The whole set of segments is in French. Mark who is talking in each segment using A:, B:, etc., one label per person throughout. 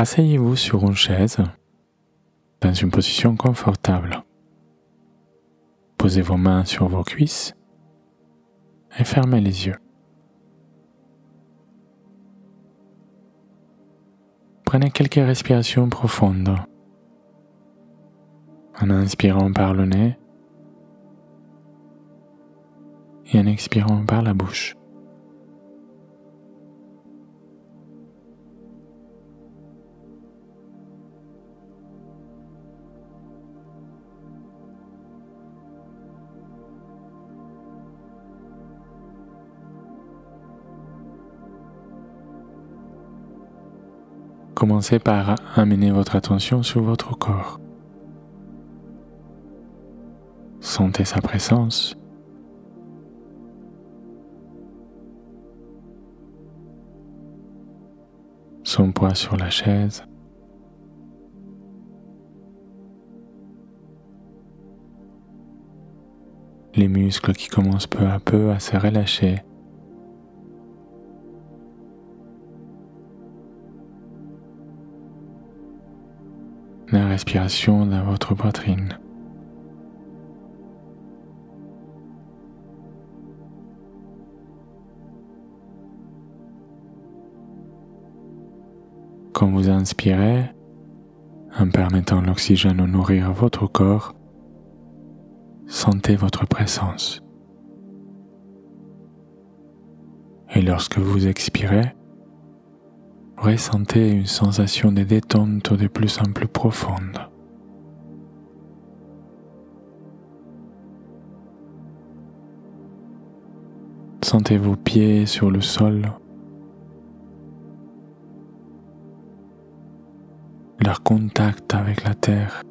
A: Asseyez-vous sur une chaise dans une position confortable. Posez vos mains sur vos cuisses et fermez les yeux. Prenez quelques respirations profondes en inspirant par le nez et en expirant par la bouche. Commencez par amener votre attention sur votre corps. Sentez sa présence. Son poids sur la chaise. Les muscles qui commencent peu à peu à se relâcher la respiration dans votre poitrine. Quand vous inspirez, en permettant l'oxygène de nourrir votre corps, sentez votre présence. Et lorsque vous expirez, ressentez une sensation de détente de plus en plus profonde. Sentez vos pieds sur le sol, leur contact avec la terre.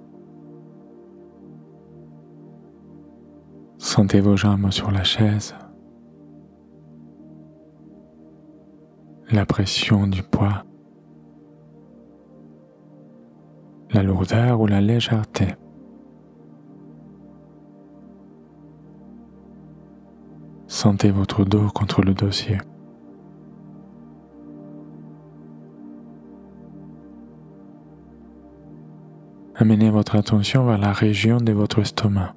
A: Sentez vos jambes sur la chaise. La pression du poids, la lourdeur ou la légèreté. Sentez votre dos contre le dossier. Amenez votre attention vers la région de votre estomac.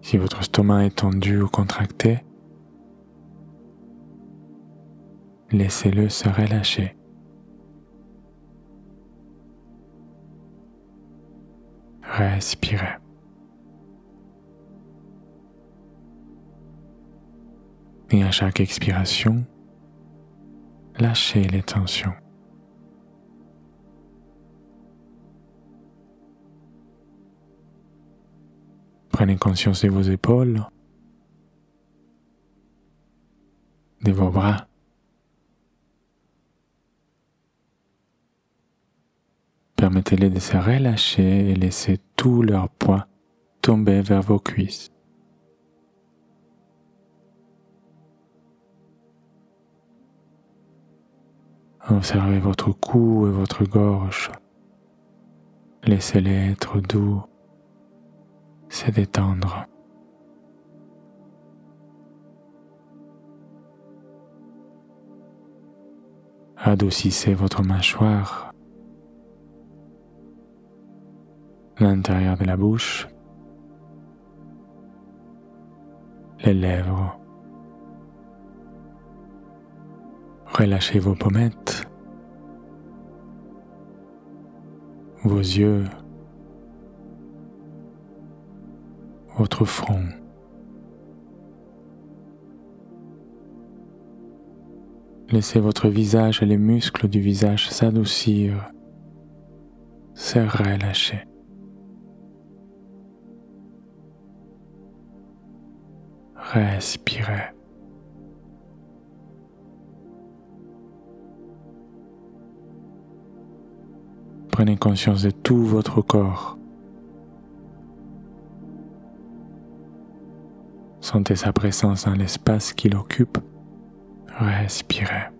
A: Si votre estomac est tendu ou contracté, laissez-le se relâcher. Respirez. Et à chaque expiration, lâchez les tensions. Prenez conscience de vos épaules, de vos bras, Permettez-les de se relâcher et laissez tout leur poids tomber vers vos cuisses. Observez votre cou et votre gorge. Laissez-les être doux, se détendre. Adoucissez votre mâchoire l'intérieur de la bouche, les lèvres. Relâchez vos pommettes, vos yeux, votre front. Laissez votre visage et les muscles du visage s'adoucir, se relâcher. Respirez. Prenez conscience de tout votre corps. Sentez sa présence dans l'espace qu'il occupe. Respirez.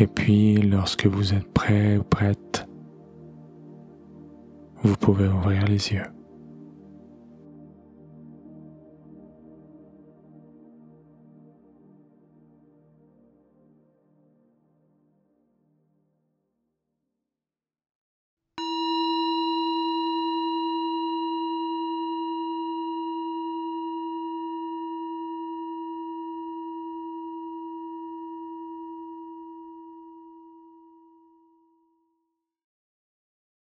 A: Et puis, lorsque vous êtes prêt ou prête, vous pouvez ouvrir les yeux.